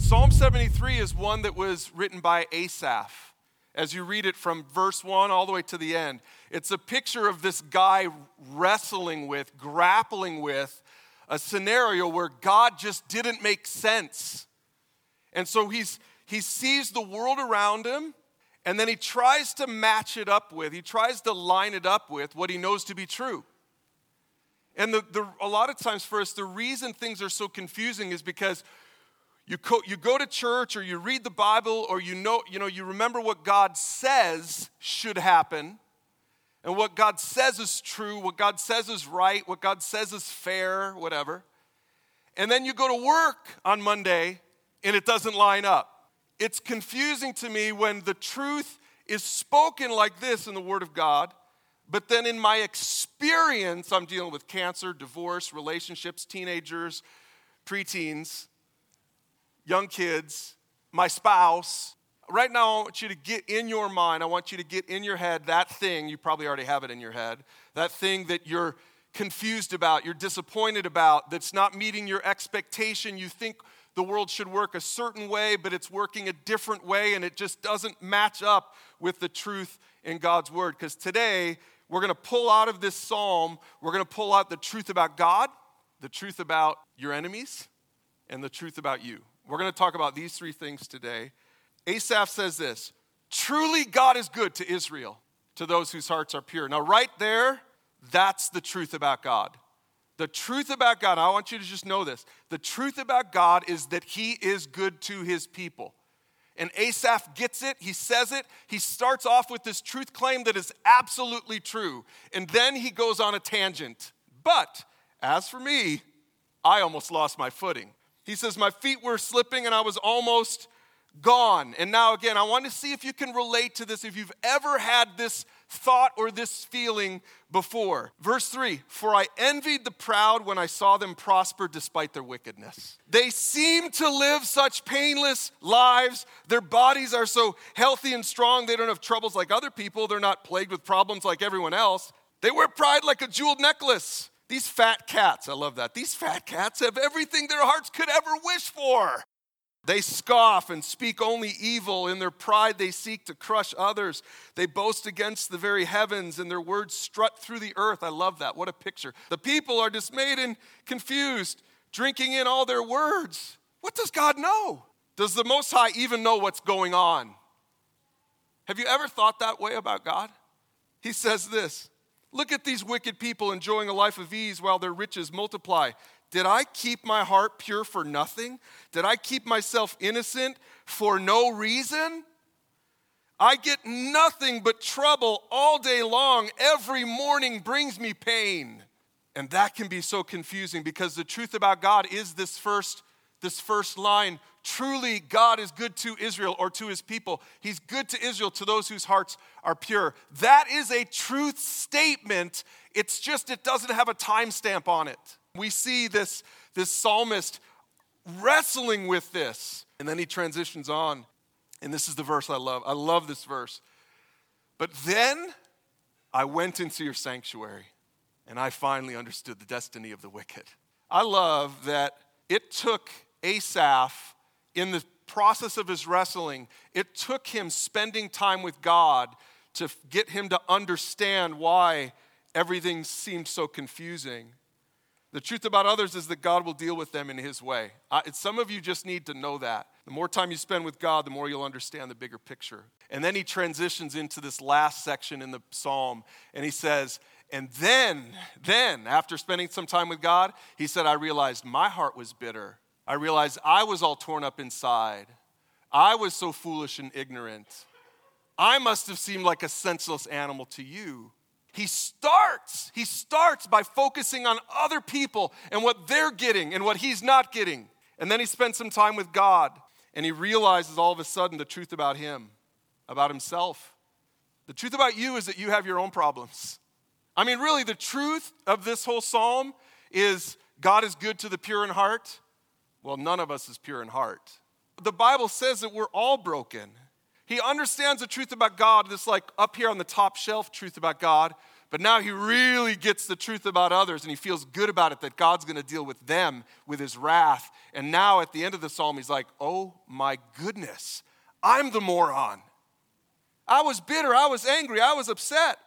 Psalm 73 is one that was written by Asaph. As you read it from verse 1 all the way to the end, it's a picture of this guy wrestling with, grappling with a scenario where God just didn't make sense. And so he's, he sees the world around him, and then he tries to match it up with, he tries to line it up with what he knows to be true. And the, the, a lot of times for us, the reason things are so confusing is because you, co- you go to church or you read the Bible or you know, you know, you remember what God says should happen and what God says is true, what God says is right, what God says is fair, whatever. And then you go to work on Monday and it doesn't line up. It's confusing to me when the truth is spoken like this in the Word of God, but then in my experience, I'm dealing with cancer, divorce, relationships, teenagers, preteens, young kids, my spouse. Right now, I want you to get in your mind, I want you to get in your head that thing, you probably already have it in your head, that thing that you're confused about, you're disappointed about, that's not meeting your expectation. You think the world should work a certain way, but it's working a different way, and it just doesn't match up with the truth in God's word. Because today, we're going to pull out of this psalm, we're going to pull out the truth about God, the truth about your enemies, and the truth about you. We're going to talk about these three things today. Asaph says this Truly, God is good to Israel, to those whose hearts are pure. Now, right there, that's the truth about God. The truth about God, I want you to just know this. The truth about God is that He is good to His people. And Asaph gets it, he says it, he starts off with this truth claim that is absolutely true. And then he goes on a tangent. But as for me, I almost lost my footing. He says, My feet were slipping and I was almost gone. And now, again, I want to see if you can relate to this, if you've ever had this thought or this feeling before. Verse 3 For I envied the proud when I saw them prosper despite their wickedness. They seem to live such painless lives. Their bodies are so healthy and strong, they don't have troubles like other people. They're not plagued with problems like everyone else. They wear pride like a jeweled necklace. These fat cats, I love that. These fat cats have everything their hearts could ever wish for. They scoff and speak only evil. In their pride, they seek to crush others. They boast against the very heavens, and their words strut through the earth. I love that. What a picture. The people are dismayed and confused, drinking in all their words. What does God know? Does the Most High even know what's going on? Have you ever thought that way about God? He says this Look at these wicked people enjoying a life of ease while their riches multiply. Did I keep my heart pure for nothing? Did I keep myself innocent for no reason? I get nothing but trouble all day long. Every morning brings me pain. And that can be so confusing because the truth about God is this first this first line truly God is good to Israel or to his people. He's good to Israel, to those whose hearts are pure. That is a truth statement. It's just, it doesn't have a timestamp on it. We see this, this psalmist wrestling with this. And then he transitions on. And this is the verse I love. I love this verse. But then I went into your sanctuary and I finally understood the destiny of the wicked. I love that it took Asaph in the process of his wrestling, it took him spending time with God to get him to understand why everything seemed so confusing. The truth about others is that God will deal with them in His way. Uh, some of you just need to know that. The more time you spend with God, the more you'll understand the bigger picture. And then he transitions into this last section in the psalm, and he says, And then, then, after spending some time with God, he said, I realized my heart was bitter I realized I was all torn up inside. I was so foolish and ignorant. I must have seemed like a senseless animal to you. He starts, he starts by focusing on other people and what they're getting and what he's not getting. And then he spends some time with God and he realizes all of a sudden the truth about him, about himself. The truth about you is that you have your own problems. I mean, really, the truth of this whole psalm is God is good to the pure in heart well, none of us is pure in heart. The Bible says that we're all broken. He understands the truth about God, this like up here on the top shelf truth about God, But now he really gets the truth about others and he feels good about it that God's to deal with them with his wrath. And now at the end of the psalm, he's like, oh my goodness, I'm the moron. I was bitter, I was angry, I was upset.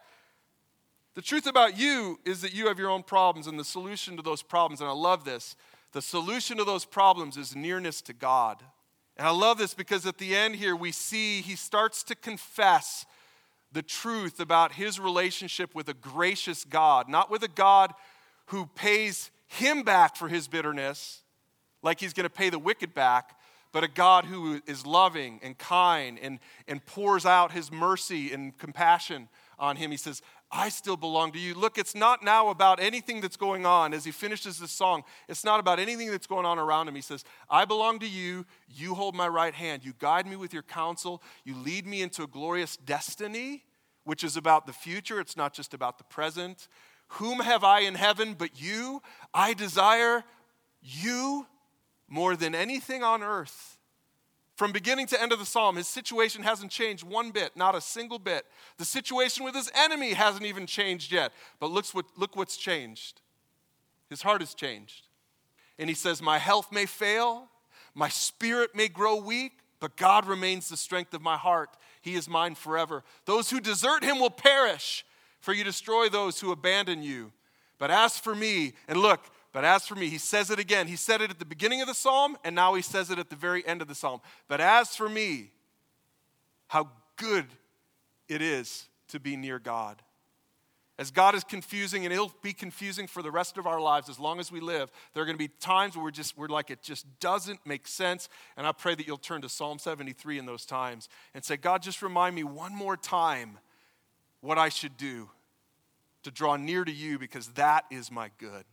The truth about you is that you have your own problems, and the solution to those problems, and I love this, the solution to those problems is nearness to God. And I love this because at the end here, we see he starts to confess the truth about his relationship with a gracious God, not with a God who pays him back for his bitterness, like he's going to pay the wicked back, but a God who is loving and kind and, and pours out his mercy and compassion on him. He says, I still belong to you. Look, it's not now about anything that's going on. As he finishes this song, it's not about anything that's going on around him. He says, I belong to you. You hold my right hand. You guide me with your counsel. You lead me into a glorious destiny, which is about the future. It's not just about the present. Whom have I in heaven but you? I desire you more than anything on earth. From beginning to end of the psalm, his situation hasn't changed one bit, not a single bit. The situation with his enemy hasn't even changed yet. But look, what, look what's changed. His heart has changed. And he says, My health may fail, my spirit may grow weak, but God remains the strength of my heart. He is mine forever. Those who desert him will perish, for you destroy those who abandon you. But as for me, and look, but as for me, he says it again. He said it at the beginning of the psalm, and now he says it at the very end of the psalm. But as for me, how good it is to be near God. As God is confusing, and He'll be confusing for the rest of our lives as long as we live, there are going to be times where we're just, we're like, it just doesn't make sense. And I pray that you'll turn to Psalm 73 in those times and say, God, just remind me one more time what I should do to draw near to you because that is my good.